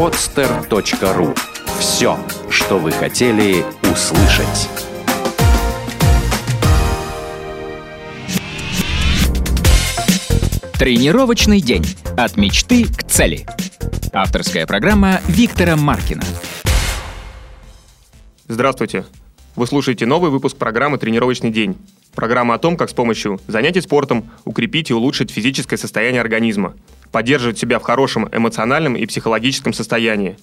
podster.ru Все, что вы хотели услышать. Тренировочный день. От мечты к цели. Авторская программа Виктора Маркина. Здравствуйте. Вы слушаете новый выпуск программы «Тренировочный день». Программа о том, как с помощью занятий спортом укрепить и улучшить физическое состояние организма, поддерживать себя в хорошем эмоциональном и психологическом состоянии.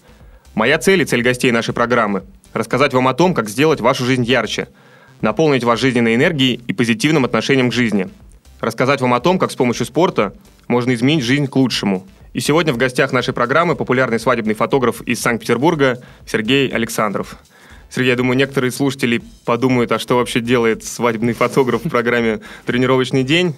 Моя цель и цель гостей нашей программы – рассказать вам о том, как сделать вашу жизнь ярче, наполнить вас жизненной энергией и позитивным отношением к жизни, рассказать вам о том, как с помощью спорта можно изменить жизнь к лучшему. И сегодня в гостях нашей программы популярный свадебный фотограф из Санкт-Петербурга Сергей Александров. Сергей, я думаю, некоторые слушатели подумают, а что вообще делает свадебный фотограф в программе «Тренировочный день».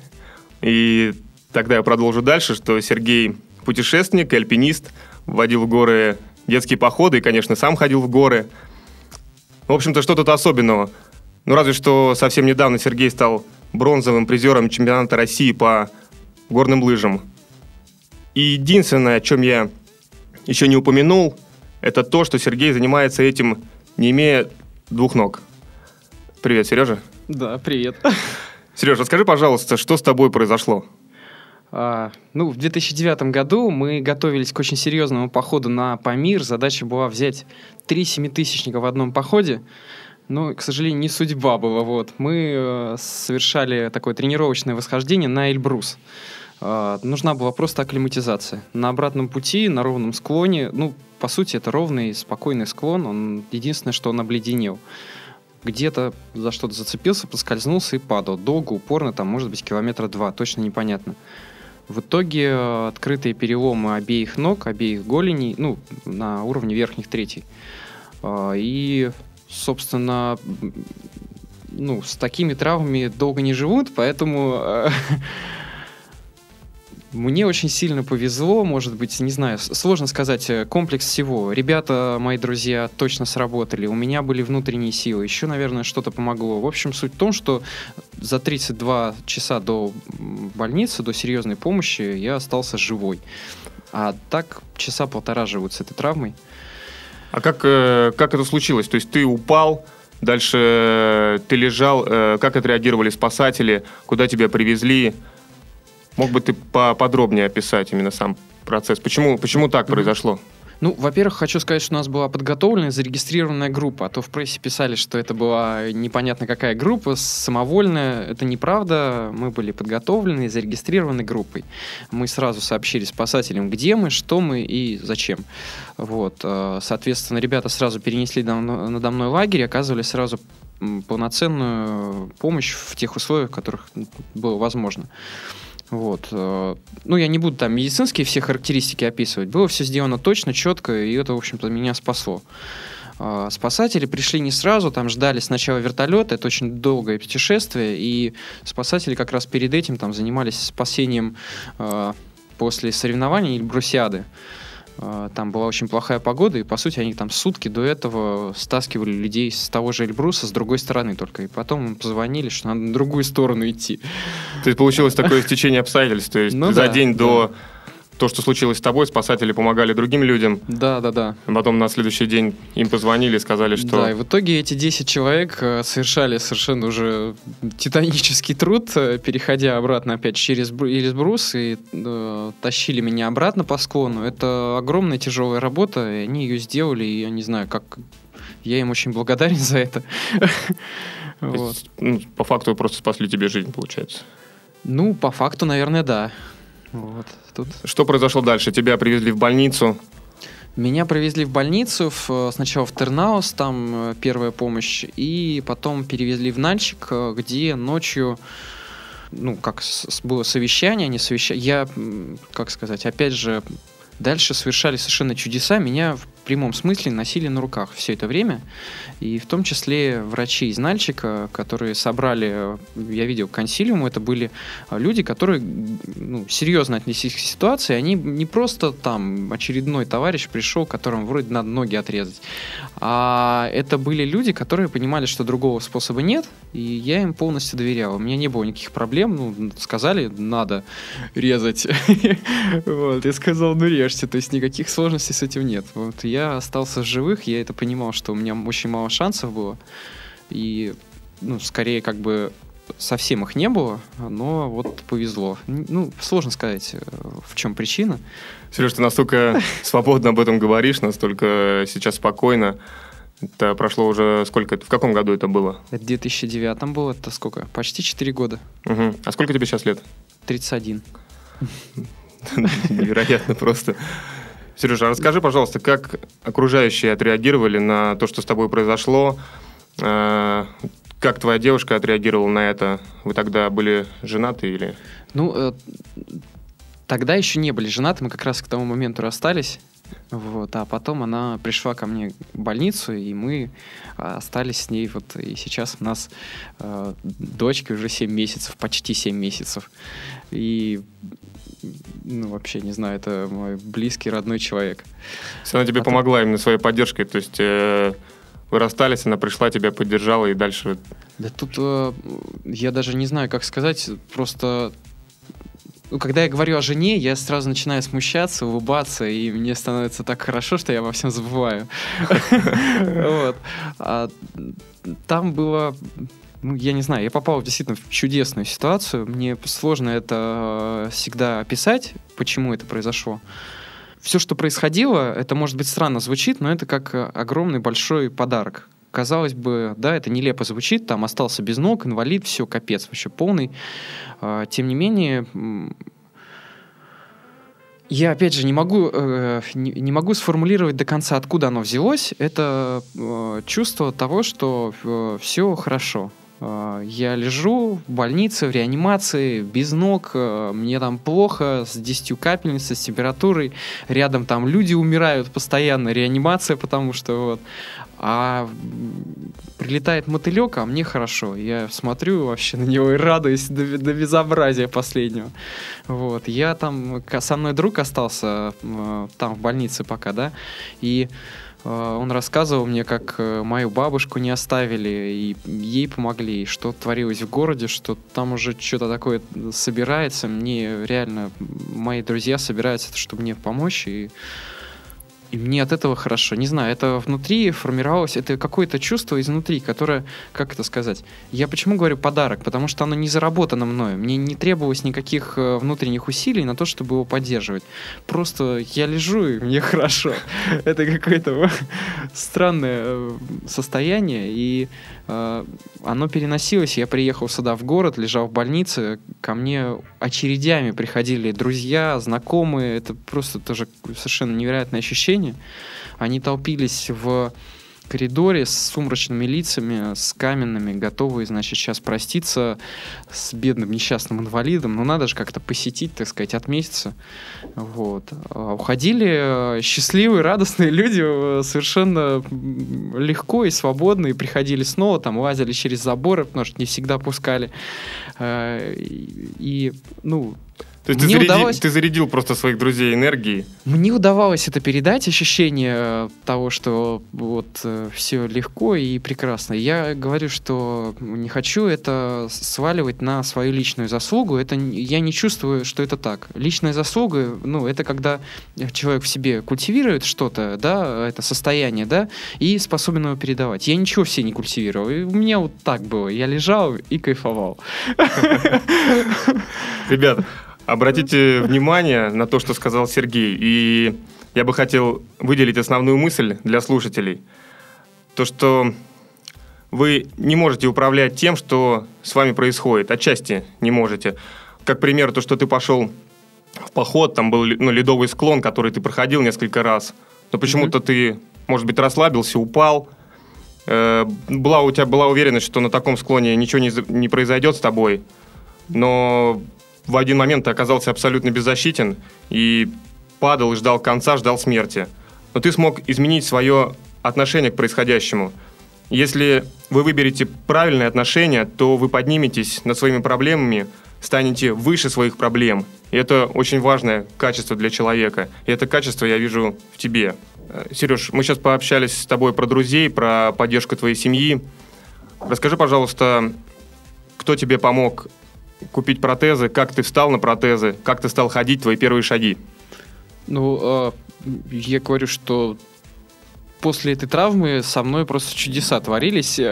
И тогда я продолжу дальше, что Сергей путешественник, альпинист, водил в горы детские походы и, конечно, сам ходил в горы. В общем-то, что тут особенного? Ну, разве что совсем недавно Сергей стал бронзовым призером чемпионата России по горным лыжам. И единственное, о чем я еще не упомянул, это то, что Сергей занимается этим не имея двух ног. Привет, Сережа. Да, привет. Сережа, расскажи, пожалуйста, что с тобой произошло? А, ну, в 2009 году мы готовились к очень серьезному походу на Памир. Задача была взять три семитысячника в одном походе. Но, к сожалению, не судьба была. Вот. Мы э, совершали такое тренировочное восхождение на Эльбрус. Э, нужна была просто акклиматизация. На обратном пути, на ровном склоне, ну, по сути, это ровный, спокойный склон. Он единственное, что он обледенел. Где-то за что-то зацепился, поскользнулся и падал. Долго, упорно, там, может быть, километра два, точно непонятно. В итоге э, открытые переломы обеих ног, обеих голеней, ну, на уровне верхних третей. Э, и, собственно, ну, с такими травмами долго не живут, поэтому э, Мне очень сильно повезло, может быть, не знаю, сложно сказать, э, комплекс всего. Ребята, мои друзья, точно сработали, у меня были внутренние силы, еще, наверное, что-то помогло. В общем, суть в том, что за 32 часа до больницы, до серьезной помощи я остался живой. А так часа полтора живут с этой травмой. А как, э, как это случилось? То есть ты упал, дальше э, ты лежал, как отреагировали спасатели, куда тебя привезли? Мог бы ты поподробнее описать именно сам процесс? Почему, почему так произошло? Ну, во-первых, хочу сказать, что у нас была подготовленная, зарегистрированная группа, а то в прессе писали, что это была непонятно какая группа, самовольная. Это неправда. Мы были подготовлены, зарегистрированы группой. Мы сразу сообщили спасателям, где мы, что мы и зачем. Вот. Э, соответственно, ребята сразу перенесли надо мной лагерь и оказывали сразу полноценную помощь в тех условиях, в которых было возможно. Вот. Э, ну, я не буду там медицинские все характеристики описывать. Было все сделано точно, четко, и это, в общем-то, меня спасло. Э, спасатели пришли не сразу, там ждали сначала вертолета, это очень долгое путешествие, и спасатели как раз перед этим там занимались спасением э, после соревнований или брусиады. А, там была очень плохая погода, и, по сути, они там сутки до этого стаскивали людей с того же Эльбруса с другой стороны только. И потом им позвонили, что надо на другую сторону идти. То есть получилось такое стечение обстоятельств, то есть ну, за да, день да. до то, что случилось с тобой, спасатели помогали другим людям. Да, да, да. Потом на следующий день им позвонили и сказали, что... Да, и в итоге эти 10 человек э, совершали совершенно уже титанический труд, э, переходя обратно опять через, через брус и э, тащили меня обратно по склону. Это огромная тяжелая работа, и они ее сделали, и я не знаю, как... Я им очень благодарен за это. Вот. Ну, по факту просто спасли тебе жизнь, получается. Ну, по факту, наверное, да. Вот, тут... Что произошло дальше? Тебя привезли в больницу? Меня привезли в больницу, в, сначала в Тернаус, там э, первая помощь, и потом перевезли в Нальчик, э, где ночью, ну, как было совещание, не совещание, я, как сказать, опять же, дальше совершали совершенно чудеса. Меня прямом смысле носили на руках все это время. И в том числе врачи из Нальчика, которые собрали, я видел, консилиум, это были люди, которые ну, серьезно отнеслись к ситуации. Они не просто там очередной товарищ пришел, которому вроде надо ноги отрезать. А это были люди, которые понимали, что другого способа нет, и я им полностью доверял. У меня не было никаких проблем. Ну, сказали, надо резать. Вот, я сказал, ну режьте. То есть никаких сложностей с этим нет. Вот я остался живых, я это понимал, что у меня очень мало шансов было. И, ну, скорее, как бы совсем их не было, но вот повезло. Ну, сложно сказать, э, в чем причина. Сереж, ты настолько свободно об этом говоришь, настолько сейчас спокойно. Это прошло уже сколько? В каком году это было? Это в 2009 было, это сколько? Почти 4 года. Угу. А сколько тебе сейчас лет? 31. Невероятно просто. Сережа, а расскажи, пожалуйста, как окружающие отреагировали на то, что с тобой произошло? Э, как твоя девушка отреагировала на это? Вы тогда были женаты или? Ну, э, тогда еще не были женаты, мы как раз к тому моменту расстались. Вот, а потом она пришла ко мне в больницу, и мы остались с ней. Вот, и сейчас у нас э, уже 7 месяцев, почти 7 месяцев. И ну, вообще, не знаю, это мой близкий, родной человек. Если она тебе а помогла то... именно своей поддержкой, то есть э, вы расстались, она пришла, тебя поддержала и дальше... Да тут э, я даже не знаю, как сказать, просто ну, когда я говорю о жене, я сразу начинаю смущаться, улыбаться, и мне становится так хорошо, что я во всем забываю. А там было ну, я не знаю, я попал действительно в чудесную ситуацию. Мне сложно это э, всегда описать, почему это произошло. Все, что происходило, это, может быть, странно звучит, но это как э, огромный большой подарок. Казалось бы, да, это нелепо звучит, там остался без ног, инвалид, все, капец, вообще полный. А, тем не менее, я, опять же, не могу, э, не, не могу сформулировать до конца, откуда оно взялось. Это э, чувство того, что э, все хорошо. Э, я лежу в больнице, в реанимации, без ног, э, мне там плохо, с 10 капельницей, с температурой, рядом там люди умирают постоянно, реанимация, потому что вот. А прилетает мотылек, а мне хорошо. Я смотрю вообще на него и радуюсь до, до безобразия последнего. Вот. Я там, со мной друг остался э, там в больнице пока, да, и он рассказывал мне, как э, мою бабушку не оставили, и ей помогли, и что творилось в городе, что там уже что-то такое собирается. Мне реально мои друзья собираются, чтобы мне помочь, и и мне от этого хорошо. Не знаю, это внутри формировалось, это какое-то чувство изнутри, которое, как это сказать? Я почему говорю подарок? Потому что оно не заработано мною. Мне не требовалось никаких э, внутренних усилий на то, чтобы его поддерживать. Просто я лежу, и мне хорошо. Это какое-то странное э, состояние, и оно переносилось. Я приехал сюда в город, лежал в больнице, ко мне очередями приходили друзья, знакомые. Это просто тоже совершенно невероятное ощущение. Они толпились в коридоре с сумрачными лицами, с каменными, готовые, значит, сейчас проститься с бедным несчастным инвалидом. Но надо же как-то посетить, так сказать, отметиться. Вот. А уходили э, счастливые, радостные люди э, совершенно легко и свободно, и приходили снова, там, лазили через заборы, потому что не всегда пускали. Э, и, ну, то есть ты, заряди, удалось... ты зарядил просто своих друзей энергией? Мне удавалось это передать, ощущение э, того, что вот э, все легко и прекрасно. Я говорю, что не хочу это сваливать на свою личную заслугу. Это, я не чувствую, что это так. Личная заслуга, ну, это когда человек в себе культивирует что-то, да, это состояние, да, и способен его передавать. Я ничего все не культивировал. И у меня вот так было. Я лежал и кайфовал. Ребята, Обратите внимание на то, что сказал Сергей. И я бы хотел выделить основную мысль для слушателей. То, что вы не можете управлять тем, что с вами происходит. Отчасти не можете. Как пример, то, что ты пошел в поход, там был ну, ледовый склон, который ты проходил несколько раз. Но почему-то mm-hmm. ты, может быть, расслабился, упал. Э, была у тебя была уверенность, что на таком склоне ничего не, не произойдет с тобой. Но в один момент ты оказался абсолютно беззащитен и падал ждал конца, ждал смерти. но ты смог изменить свое отношение к происходящему. Если вы выберете правильное отношение, то вы подниметесь над своими проблемами, станете выше своих проблем. И это очень важное качество для человека. И это качество я вижу в тебе. Э, Сереж, мы сейчас пообщались с тобой про друзей, про поддержку твоей семьи. Расскажи, пожалуйста, кто тебе помог купить протезы, как ты встал на протезы, как ты стал ходить, твои первые шаги? Ну, э, я говорю, что после этой травмы со мной просто чудеса творились.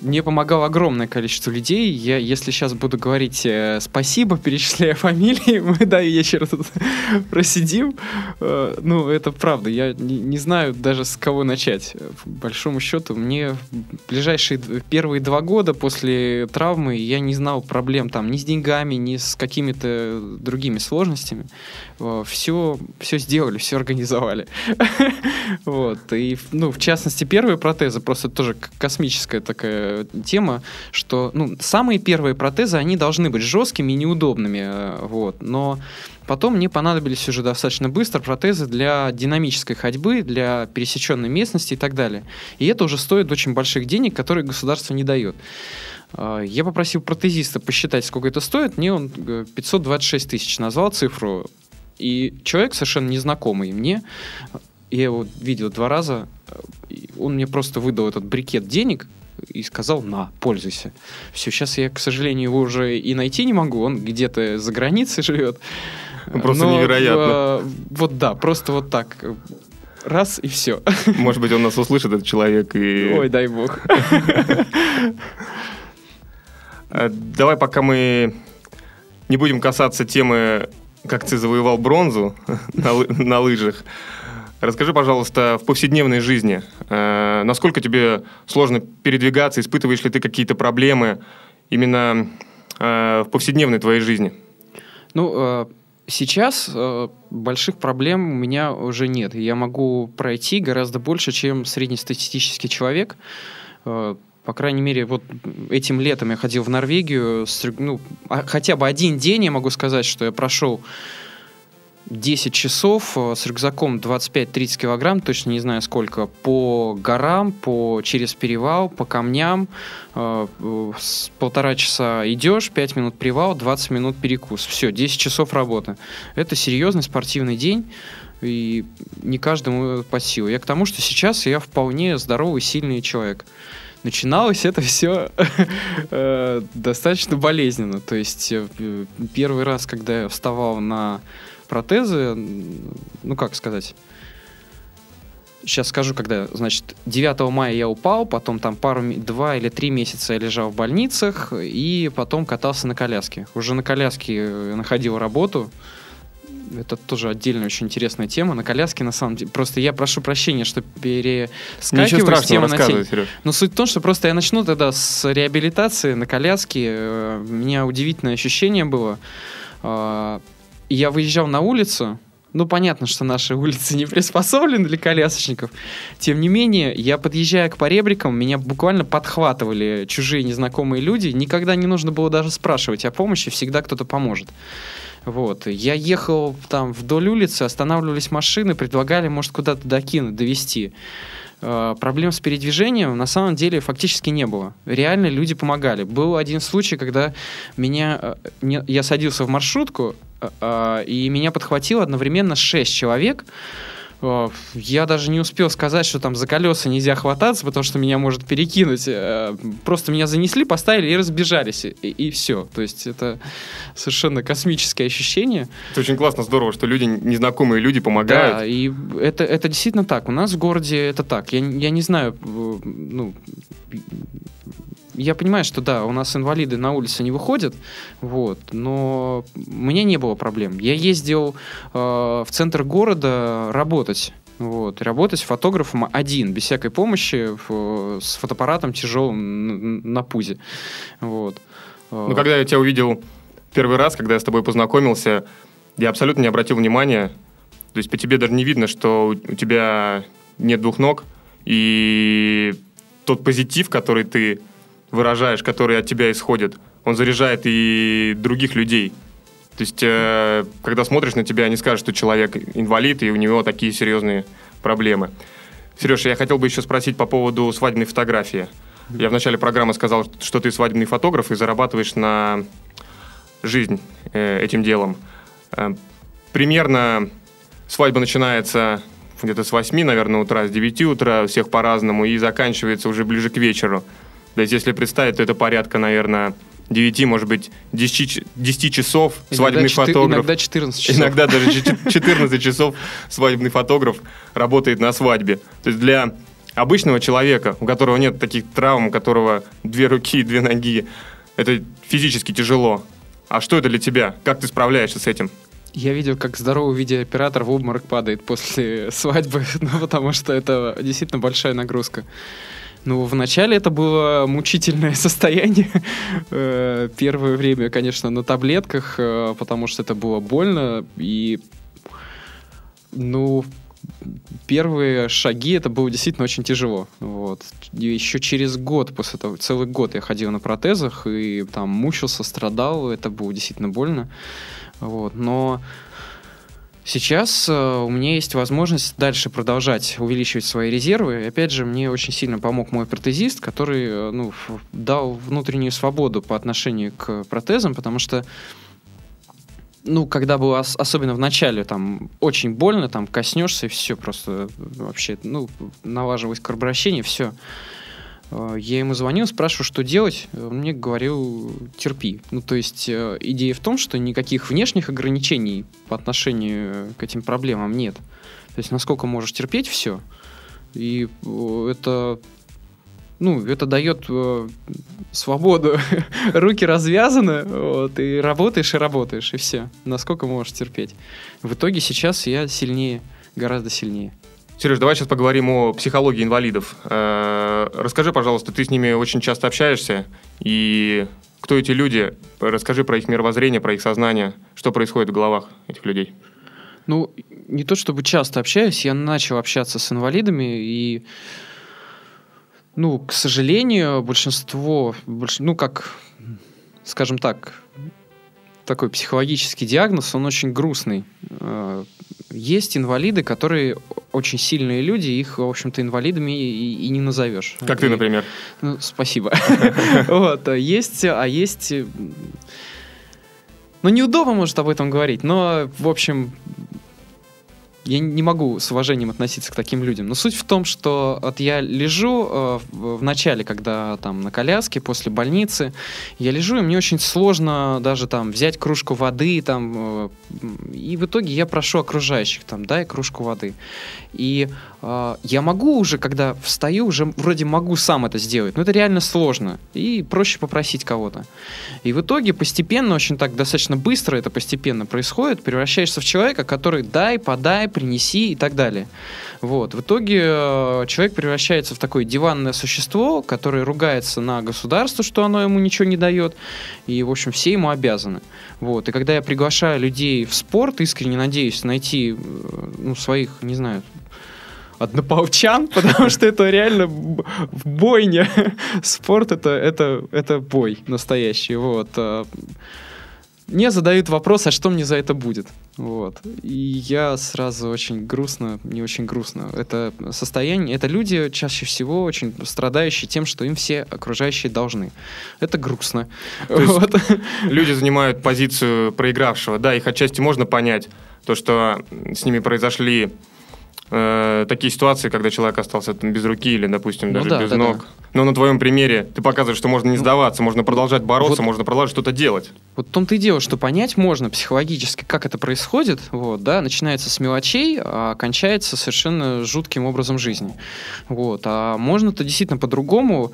Мне помогало огромное количество людей. Я, если сейчас буду говорить э, спасибо, перечисляя фамилии, мы до вечера тут просидим. Э, ну, это правда. Я не, не знаю даже с кого начать. По большому счету, мне ближайшие первые два года после травмы я не знал проблем там ни с деньгами, ни с какими-то другими сложностями. Э, все, все сделали, все организовали. Вот. И, ну, в частности, первые протезы, просто тоже космическая такая тема, что, ну, самые первые протезы, они должны быть жесткими и неудобными, э, вот. Но Потом мне понадобились уже достаточно быстро протезы для динамической ходьбы, для пересеченной местности и так далее. И это уже стоит очень больших денег, которые государство не дает. Э, я попросил протезиста посчитать, сколько это стоит. Мне он 526 тысяч назвал цифру. И человек совершенно незнакомый мне, я его видел два раза, он мне просто выдал этот брикет денег и сказал, на, пользуйся. Все, сейчас я, к сожалению, его уже и найти не могу, он где-то за границей живет. Ну, просто Но, невероятно. Э, вот да, просто вот так. Раз и все. Может быть, он нас услышит, этот человек, и... Ой, дай бог. Э, давай, пока мы не будем касаться темы как ты завоевал бронзу на, на лыжах. Расскажи, пожалуйста, в повседневной жизни, э, насколько тебе сложно передвигаться, испытываешь ли ты какие-то проблемы именно э, в повседневной твоей жизни? Ну, э, сейчас э, больших проблем у меня уже нет. Я могу пройти гораздо больше, чем среднестатистический человек. Э, по крайней мере, вот этим летом я ходил в Норвегию, ну, а, хотя бы один день я могу сказать, что я прошел 10 часов э, с рюкзаком 25-30 килограмм, точно не знаю сколько, по горам, по, через перевал, по камням. Э, с полтора часа идешь, 5 минут привал, 20 минут перекус. Все, 10 часов работы. Это серьезный спортивный день и не каждому под силу. Я к тому, что сейчас я вполне здоровый, сильный человек начиналось это все э, достаточно болезненно. То есть первый раз, когда я вставал на протезы, ну как сказать, сейчас скажу, когда, значит, 9 мая я упал, потом там пару, два или три месяца я лежал в больницах, и потом катался на коляске. Уже на коляске э, находил работу, это тоже отдельная очень интересная тема. На коляске, на самом деле. Просто я прошу прощения, что перескакиваю с темы на тему. Но суть в том, что просто я начну тогда с реабилитации на коляске. Э, у меня удивительное ощущение было. Я выезжал на улицу, ну, понятно, что наши улицы не приспособлены для колясочников. Тем не менее, я подъезжая к поребрикам, меня буквально подхватывали чужие незнакомые люди. Никогда не нужно было даже спрашивать о помощи, всегда кто-то поможет. Вот. Я ехал там вдоль улицы, останавливались машины, предлагали, может, куда-то докинуть, довести. Э, проблем с передвижением на самом деле фактически не было. Реально люди помогали. Был один случай, когда меня, э, я садился в маршрутку, и меня подхватило одновременно шесть человек. Я даже не успел сказать, что там за колеса нельзя хвататься, потому что меня может перекинуть. Э, просто меня занесли, поставили и разбежались. И, и все. То есть это совершенно космическое ощущение. Это очень классно, здорово, что люди, незнакомые люди помогают. Да, и это, это действительно так. У нас в городе это так. Я, я не знаю, э, ну, я понимаю, что да, у нас инвалиды на улице не выходят, вот, но у меня не было проблем. Я ездил э, в центр города работать. Вот, работать фотографом один, без всякой помощи, в, с фотоаппаратом тяжелым на, на пузе. Вот. Ну, когда я тебя увидел первый раз, когда я с тобой познакомился, я абсолютно не обратил внимания. То есть по тебе даже не видно, что у тебя нет двух ног. И тот позитив, который ты выражаешь, который от тебя исходит, он заряжает и других людей. То есть, э, когда смотришь на тебя, не скажешь, что человек инвалид, и у него такие серьезные проблемы. Сережа, я хотел бы еще спросить по поводу свадебной фотографии. Я в начале программы сказал, что ты свадебный фотограф и зарабатываешь на жизнь э, этим делом. Э, примерно свадьба начинается где-то с 8, наверное, утра, с 9 утра, у всех по-разному, и заканчивается уже ближе к вечеру. То есть, если представить, то это порядка, наверное, 9, может быть, 10, 10 часов свадебный иногда фотограф. Иногда 14 часов. Иногда даже 14 часов свадебный фотограф работает на свадьбе. То есть для обычного человека, у которого нет таких травм, у которого две руки и две ноги, это физически тяжело. А что это для тебя? Как ты справляешься с этим? Я видел, как здоровый видеооператор в обморок падает после свадьбы, ну, потому что это действительно большая нагрузка. Ну, вначале это было мучительное состояние. Э, первое время, конечно, на таблетках, э, потому что это было больно. И, ну, первые шаги это было действительно очень тяжело. Вот. И еще через год после того, целый год я ходил на протезах и там мучился, страдал, это было действительно больно. Вот. Но сейчас э, у меня есть возможность дальше продолжать увеличивать свои резервы. И опять же, мне очень сильно помог мой протезист, который э, ну, дал внутреннюю свободу по отношению к протезам, потому что ну, когда было ос- особенно в начале, там, очень больно, там, коснешься, и все, просто вообще, ну, налаживалось кровообращение, все. Э, Я ему звонил, спрашиваю, что делать. Он мне говорил, терпи. Ну, то есть э, идея в том, что никаких внешних ограничений по отношению к этим проблемам нет. То есть насколько можешь терпеть, все. И э, это ну, это дает э, свободу. Руки развязаны, вот, и работаешь, и работаешь, и все. Насколько можешь терпеть. В итоге сейчас я сильнее, гораздо сильнее. Сереж, давай сейчас поговорим о психологии инвалидов. Э, Расскажи, пожалуйста, ты с ними очень часто общаешься, и кто эти люди? Расскажи про их мировоззрение, про их сознание, что происходит в головах этих людей. Ну, не то чтобы часто общаюсь, я начал общаться с инвалидами, и, ну, к сожалению, большинство, больш- ну, как, скажем так, такой психологический диагноз, он очень грустный. Есть инвалиды, которые очень сильные люди, их, в общем-то, инвалидами и, и не назовешь. Как ты, И- например. Ну, спасибо. Вот, а есть, а есть... Ну, неудобно, может, об этом говорить, но, в общем, я не могу с уважением относиться к таким людям. Но суть в том, что вот я лежу э, в, начале, когда там на коляске, после больницы, я лежу, и мне очень сложно даже там взять кружку воды, там, э, и в итоге я прошу окружающих, там, дай кружку воды. И я могу уже, когда встаю, уже вроде могу сам это сделать, но это реально сложно, и проще попросить кого-то. И в итоге постепенно, очень так достаточно быстро это постепенно происходит, превращаешься в человека, который дай, подай, принеси и так далее. Вот. В итоге э, человек превращается в такое диванное существо, которое ругается на государство, что оно ему ничего не дает, и, в общем, все ему обязаны. Вот. И когда я приглашаю людей в спорт, искренне надеюсь найти э, ну, своих, не знаю, однополчан, потому что это реально бойня. Спорт это, это, это бой настоящий. Вот. а, Мне задают вопрос, а что мне за это будет? Вот. И я сразу очень грустно, не очень грустно. Это состояние, это люди чаще всего очень страдающие тем, что им все окружающие должны. Это грустно. То Вот. Люди занимают позицию проигравшего. Да, их отчасти можно понять. То, что с ними произошли э, такие ситуации, когда человек остался там, без руки или, допустим, Ну даже да, без да, ног. да. Но на твоем примере ты показываешь, что можно не Ну, сдаваться, можно продолжать бороться, вот- можно продолжать что-то делать. Вот в том-то и дело, что понять можно психологически, как это происходит, вот, да, начинается с мелочей, а кончается совершенно жутким образом жизни. Вот, а можно-то действительно по-другому,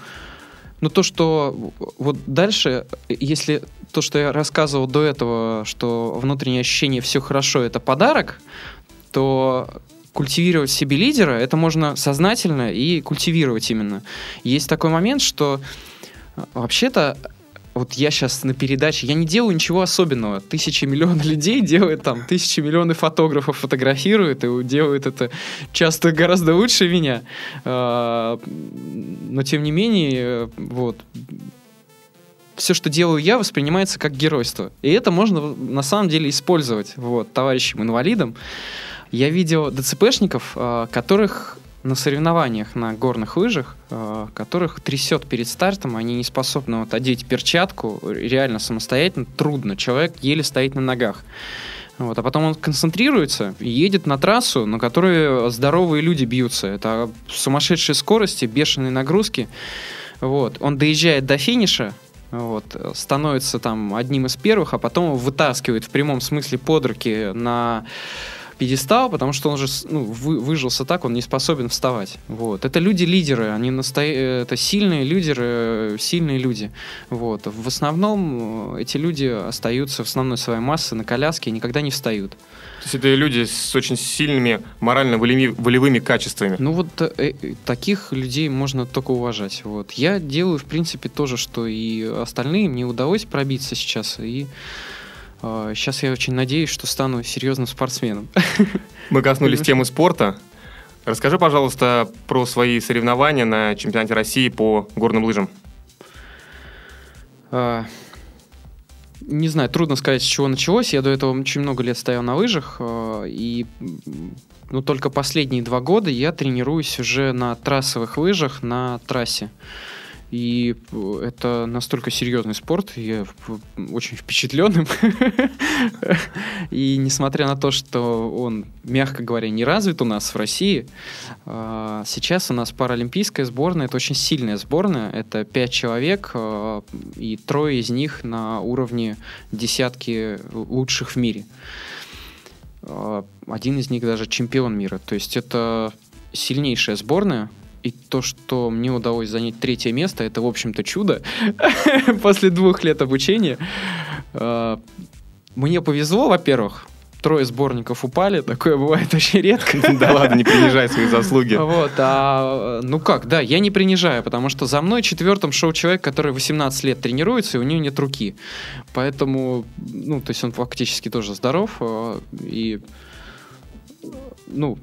но то, что вот дальше, если то, что я рассказывал до этого, что внутреннее ощущение все хорошо, это подарок, то культивировать в себе лидера, это можно сознательно и культивировать именно. Есть такой момент, что э, вообще-то вот я сейчас на передаче, я не делаю ничего особенного. Тысячи миллионов людей делают там, тысячи миллионов фотографов фотографируют и делают это часто гораздо лучше меня. А, Но тем не менее, э, вот, все, что делаю я, воспринимается как геройство. И это можно на самом деле использовать вот, товарищам-инвалидам. Я видел ДЦПшников, э, которых на соревнованиях на горных лыжах, э, которых трясет перед стартом, они не способны вот одеть перчатку, реально самостоятельно, трудно. Человек еле стоит на ногах. Вот, а потом он концентрируется и едет на трассу, на которой здоровые люди бьются. Это сумасшедшие скорости, бешеные нагрузки. Вот. Он доезжает до финиша, вот, становится там одним из первых, а потом вытаскивает в прямом смысле под руки на пьедестал, потому что он же ну, вы, выжился так, он не способен вставать. Вот. Это люди-лидеры, они наста... это сильные лидеры, сильные люди. Вот. В основном э, эти люди остаются в основной своей массы на коляске и никогда не встают. То есть это люди с очень сильными морально-волевыми качествами. Ну вот э, э, таких людей можно только уважать. Вот. Я делаю, в принципе, то же, что и остальные. Мне удалось пробиться сейчас, и Сейчас а, я очень надеюсь, что стану серьезным спортсменом. Мы коснулись темы спорта. Расскажи, пожалуйста, про свои соревнования на чемпионате России по горным лыжам. А, не знаю, трудно сказать, с чего началось. Я до этого очень много лет стоял на лыжах, а, и ну, только последние два года я тренируюсь уже на трассовых лыжах на трассе. И это настолько серьезный спорт, я очень впечатленным. И несмотря на то, что он, мягко говоря, не развит у нас в России, а, сейчас у нас паралимпийская сборная, это очень сильная сборная, это пять человек, а, и трое из них на уровне десятки лучших в мире. А, один из них даже чемпион мира. То есть это сильнейшая сборная, и то, что мне удалось занять третье место, это, в общем-то, чудо после двух лет обучения. А, мне повезло, во-первых, трое сборников упали, такое бывает очень редко. Да ладно, не принижай свои заслуги. Вот, а, ну как, да, я не принижаю, потому что за мной четвертым шел человек, который 18 лет тренируется, и у него нет руки. Поэтому, ну, то есть он фактически тоже здоров, а, и ну,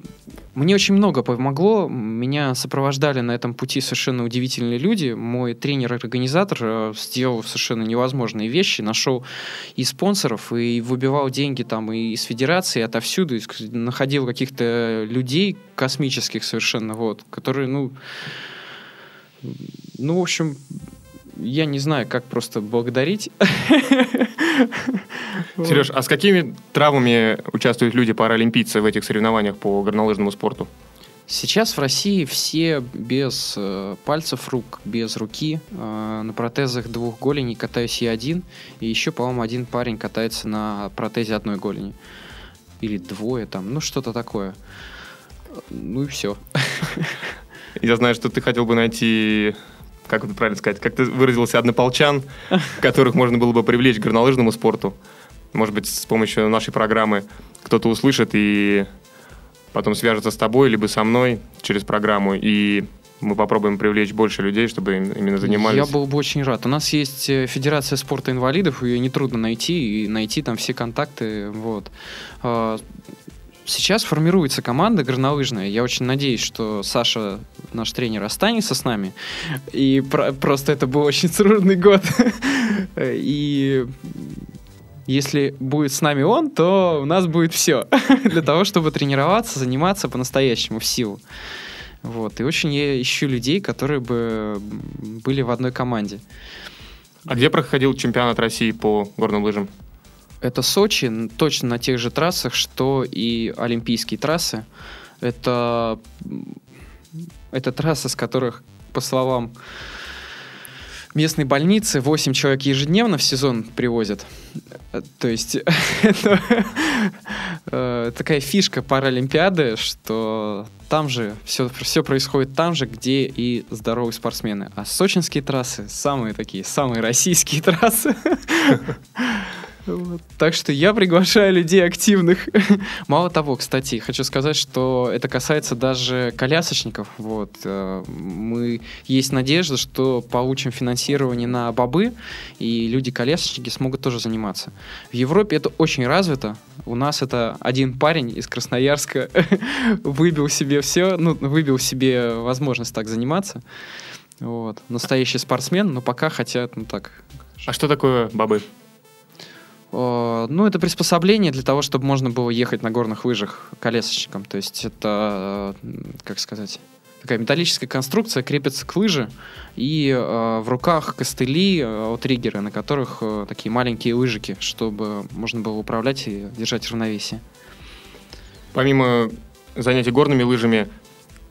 мне очень много помогло. Меня сопровождали на этом пути совершенно удивительные люди. Мой тренер-организатор э, сделал совершенно невозможные вещи. Нашел и спонсоров, и выбивал деньги там и из федерации, и отовсюду. И находил каких-то людей космических совершенно, вот, которые, ну... Ну, в общем, я не знаю, как просто благодарить. Сереж, а с какими травмами участвуют люди-паралимпийцы в этих соревнованиях по горнолыжному спорту? Сейчас в России все без э, пальцев рук, без руки, э, на протезах двух голеней катаюсь я один, и еще, по-моему, один парень катается на протезе одной голени. Или двое там, ну что-то такое. Ну и все. Я знаю, что ты хотел бы найти как это правильно сказать, как ты выразился, однополчан, которых можно было бы привлечь к горнолыжному спорту. Может быть, с помощью нашей программы кто-то услышит и потом свяжется с тобой, либо со мной через программу, и мы попробуем привлечь больше людей, чтобы именно занимались. Я был бы очень рад. У нас есть э, Федерация спорта инвалидов, ее нетрудно найти, и найти там все контакты. Вот. Сейчас формируется команда горнолыжная. Я очень надеюсь, что Саша, наш тренер, останется с нами. И про- просто это был очень трудный год. И если будет с нами он, то у нас будет все для того, чтобы тренироваться, заниматься по-настоящему в силу. Вот. И очень я ищу людей, которые бы были в одной команде. А где проходил чемпионат России по горным лыжам? Это Сочи, точно на тех же трассах, что и олимпийские трассы. Это, это трассы, с которых, по словам местной больницы, 8 человек ежедневно в сезон привозят. То есть э, такая фишка Паралимпиады, что там же все, все происходит там же, где и здоровые спортсмены. А сочинские трассы самые такие, самые российские трассы. Вот. Так что я приглашаю людей активных. Мало того, кстати, хочу сказать, что это касается даже колясочников. Вот. Э, мы есть надежда, что получим финансирование на бобы, и люди-колясочники смогут тоже заниматься. В Европе это очень развито. У нас это один парень из Красноярска выбил себе все, ну, выбил себе возможность так заниматься. Вот. Настоящий спортсмен, но пока хотят, ну так, А что такое бобы? Э, Ну, это приспособление для того, чтобы можно было ехать на горных лыжах колесочником. То есть это, э, как сказать, такая металлическая конструкция, крепится к лыже, и э, в руках костыли э, от триггера, на которых такие маленькие лыжики, чтобы можно было управлять и держать равновесие. Помимо занятий горными лыжами,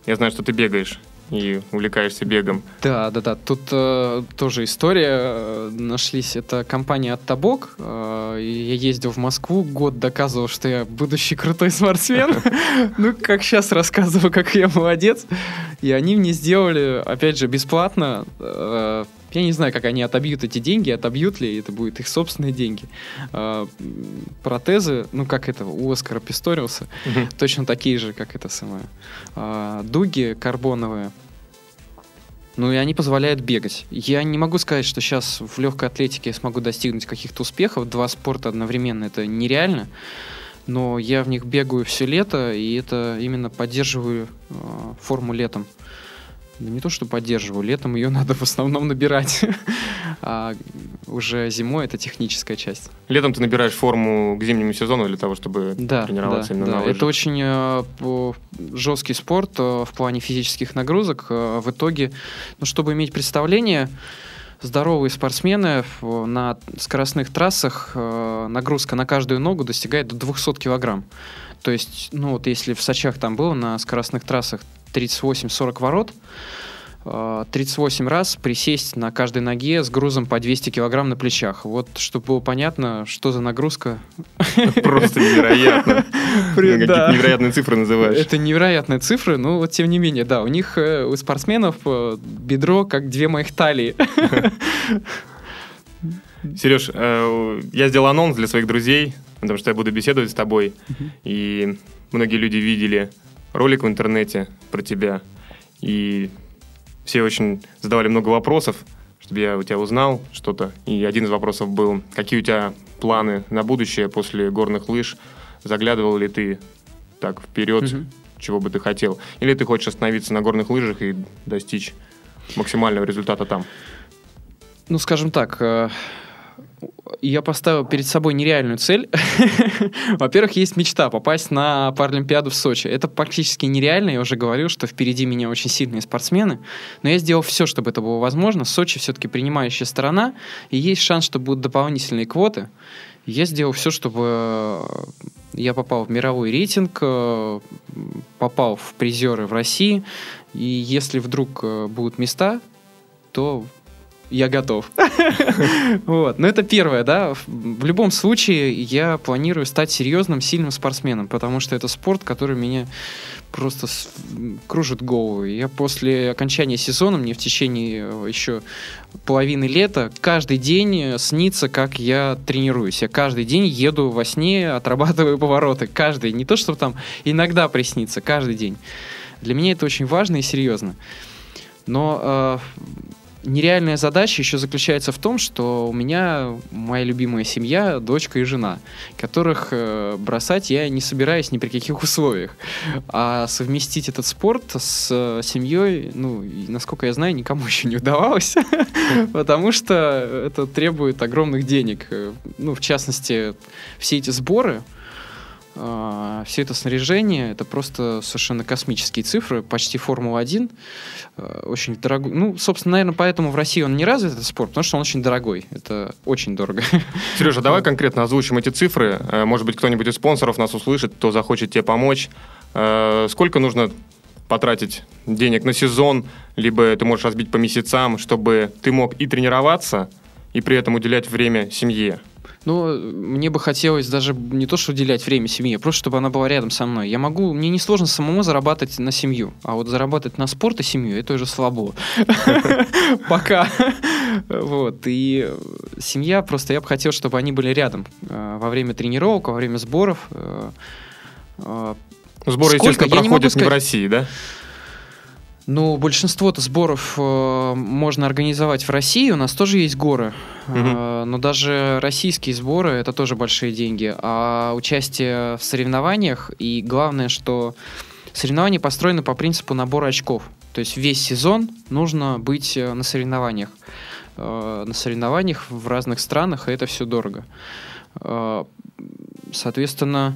я знаю, что ты бегаешь и увлекаешься бегом. Да, да, да. Тут э, тоже история э, нашлись. Это компания Оттабок. Э, и я ездил в Москву, год доказывал, что я будущий крутой спортсмен. Ну, как сейчас рассказываю, как я молодец. И они мне сделали, опять же, бесплатно. Я не знаю, как они отобьют эти деньги, отобьют ли, это будут их собственные деньги. М, Протезы, ну, как это, у Оскара Писториуса, точно такие же, как это самое. А, дуги карбоновые. Ну и они позволяют бегать. Я не могу сказать, что сейчас в легкой атлетике я смогу достигнуть каких-то успехов. Два спорта одновременно это нереально. Но я в них бегаю все лето, и это именно поддерживаю э, форму летом. Да не то, что поддерживаю, летом ее надо в основном набирать. А уже зимой это техническая часть. Летом ты набираешь форму к зимнему сезону для того, чтобы Да, тренироваться да, именно да. на лыжах. Это очень э, жесткий спорт э, в плане физических нагрузок. Э, в итоге, ну, чтобы иметь представление, здоровые спортсмены на скоростных трассах э, нагрузка на каждую ногу достигает до 200 килограмм. То есть, ну вот если в Сочах там было на скоростных трассах 38-40 ворот, э, 38 раз присесть на каждой ноге с грузом по 200 килограмм на плечах. Вот, чтобы было понятно, что за нагрузка Просто невероятно. Какие-то невероятные цифры называешь. Это невероятные цифры, но вот тем не менее, да, у них, э, у спортсменов э, бедро как две моих талии. Сереж, э, я сделал анонс для своих друзей, потому что я буду беседовать с тобой. И многие люди видели ролик в интернете про тебя. И все очень задавали много вопросов, чтобы я у тебя узнал что-то. И один из вопросов был, какие у тебя планы на будущее после горных лыж? Заглядывал ли ты так вперед, Мгм. чего бы ты хотел? Или ты хочешь остановиться на горных лыжах и достичь максимального результата там? Ну, скажем так, э, я поставил перед собой нереальную цель. Во-первых, есть мечта попасть на Паралимпиаду в Сочи. Это практически нереально. Я уже говорил, что впереди меня очень сильные спортсмены. Но я сделал все, чтобы это было возможно. Сочи все-таки принимающая сторона. И есть шанс, что будут дополнительные квоты. Я сделал все, чтобы э, я попал в мировой рейтинг, э, попал в призеры в России. И если вдруг э, будут места, то я готов. Вот. Но это первое, да. В- любом случае, я планирую стать серьезным, сильным спортсменом, потому что это спорт, который меня просто кружит голову. Я после окончания сезона, мне в течение э, еще половины лета, каждый день э, снится, как я тренируюсь. Я каждый день еду во сне, отрабатываю повороты. Каждый. Не то, что там иногда приснится, каждый день. Для меня это очень важно и серьезно. Но э, нереальная задача еще заключается в том, что у меня моя любимая семья, дочка и жена, которых э, бросать я не собираюсь ни при каких условиях. А совместить этот спорт с э, семьей, ну, насколько я знаю, никому еще не удавалось, потому что это требует огромных денег. Э, Ну, в частности, все эти сборы, а, все это снаряжение, это просто совершенно космические цифры, почти Формула-1, э, очень дорогой. Ну, собственно, наверное, поэтому в России он не развит, этот спорт, потому что он очень дорогой, это очень дорого. Сережа, давай конкретно озвучим эти цифры. Э, Может быть, кто-нибудь из спонсоров нас услышит, кто захочет тебе помочь. Э, Сколько нужно потратить денег на сезон, либо ты можешь разбить по месяцам, чтобы ты мог и тренироваться, и при этом уделять время семье? Ну, мне бы хотелось даже не то, что уделять время семье, просто чтобы она была рядом со мной. Я могу, мне не сложно самому зарабатывать на семью, а вот зарабатывать на спорт и семью, это уже слабо. Пока. Вот, и семья, просто я бы хотел, чтобы они были рядом э, во время тренировок, во время сборов. э, э, Сборы, Сколько? естественно, не проходят не в. России, да? Ну, большинство-то сборов э, можно организовать в России. У нас тоже есть горы. Мгм. Э, но даже российские сборы это тоже большие деньги. А участие в соревнованиях и главное, что соревнования построены по принципу набора очков. То есть весь сезон нужно быть э, на соревнованиях. э, на соревнованиях в разных странах, и это все дорого. Э, соответственно,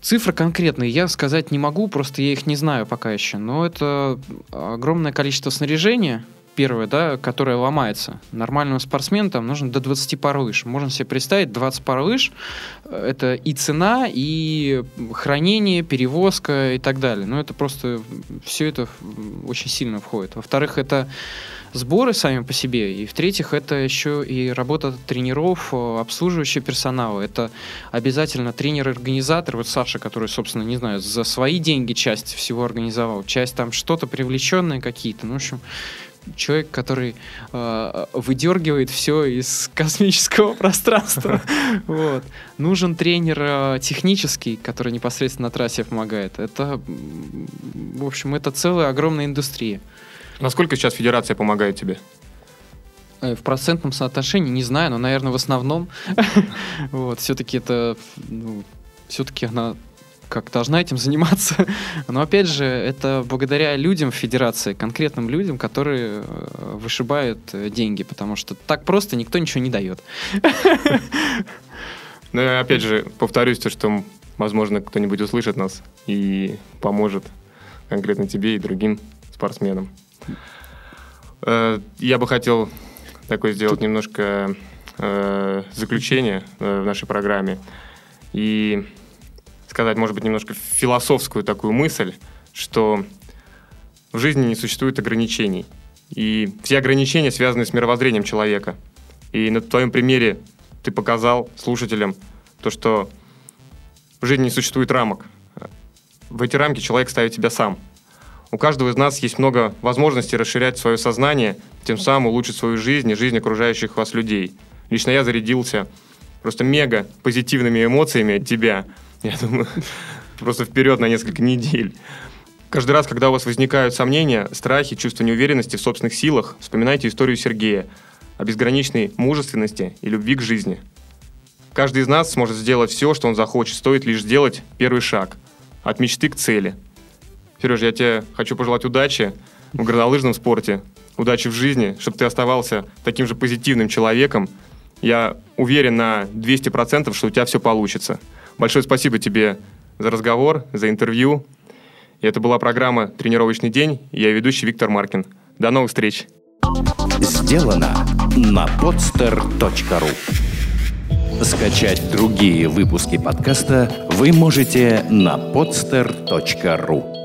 Цифры конкретные я сказать не могу, просто я их не знаю пока еще. Но это огромное количество снаряжения, первое, да, которое ломается. Нормальному спортсмену нужно до 20 пар лыж. Можно себе представить, 20 пар лыж это и цена, и хранение, перевозка и так далее. Но это просто все это очень сильно входит. Во-вторых, это сборы сами по себе. И в-третьих, это еще и работа тренеров, э, обслуживающего персонала. Это обязательно тренер-организатор, вот Саша, который, собственно, не знаю, за свои деньги часть всего организовал, часть там что-то привлеченное какие-то. Ну, в общем, человек, который э, выдергивает все из космического пространства. Вот. Нужен тренер э, технический, который непосредственно на трассе помогает. Это, в общем, это целая огромная индустрия. Насколько сейчас федерация помогает тебе? Э, в процентном соотношении не знаю, но, наверное, в основном. вот, все-таки это, ну, все-таки она как должна этим заниматься. Но опять же, это благодаря людям в федерации, конкретным людям, которые э, вышибают э, деньги, потому что так просто никто ничего не дает. Ну, опять же, повторюсь, то, что, возможно, кто-нибудь услышит нас и поможет конкретно тебе и другим спортсменам. Э, я бы хотел такое сделать немножко заключение в нашей программе. И сказать, может быть, немножко философскую такую мысль, что в жизни не существует ограничений. И все ограничения связаны с мировоззрением человека. И на твоем примере ты показал слушателям то, что в жизни не существует рамок. В эти рамки человек ставит себя сам. У каждого из нас есть много возможностей расширять свое сознание, тем самым улучшить свою жизнь и жизнь окружающих вас людей. Лично я зарядился просто мега позитивными эмоциями от тебя – я думаю, просто вперед на несколько недель. Каждый раз, когда у вас возникают сомнения, страхи, чувство неуверенности в собственных силах, вспоминайте историю Сергея о безграничной мужественности и любви к жизни. Каждый из нас сможет сделать все, что он захочет, стоит лишь сделать первый шаг. От мечты к цели. Сереж, я тебе хочу пожелать удачи в горнолыжном спорте, удачи в жизни, чтобы ты оставался таким же позитивным человеком. Я уверен на 200%, что у тебя все получится. Большое спасибо тебе за разговор, за интервью. И это была программа «Тренировочный день». Я ведущий Виктор Маркин. До новых встреч. Сделано на podster.ru Скачать другие выпуски подкаста вы можете на podster.ru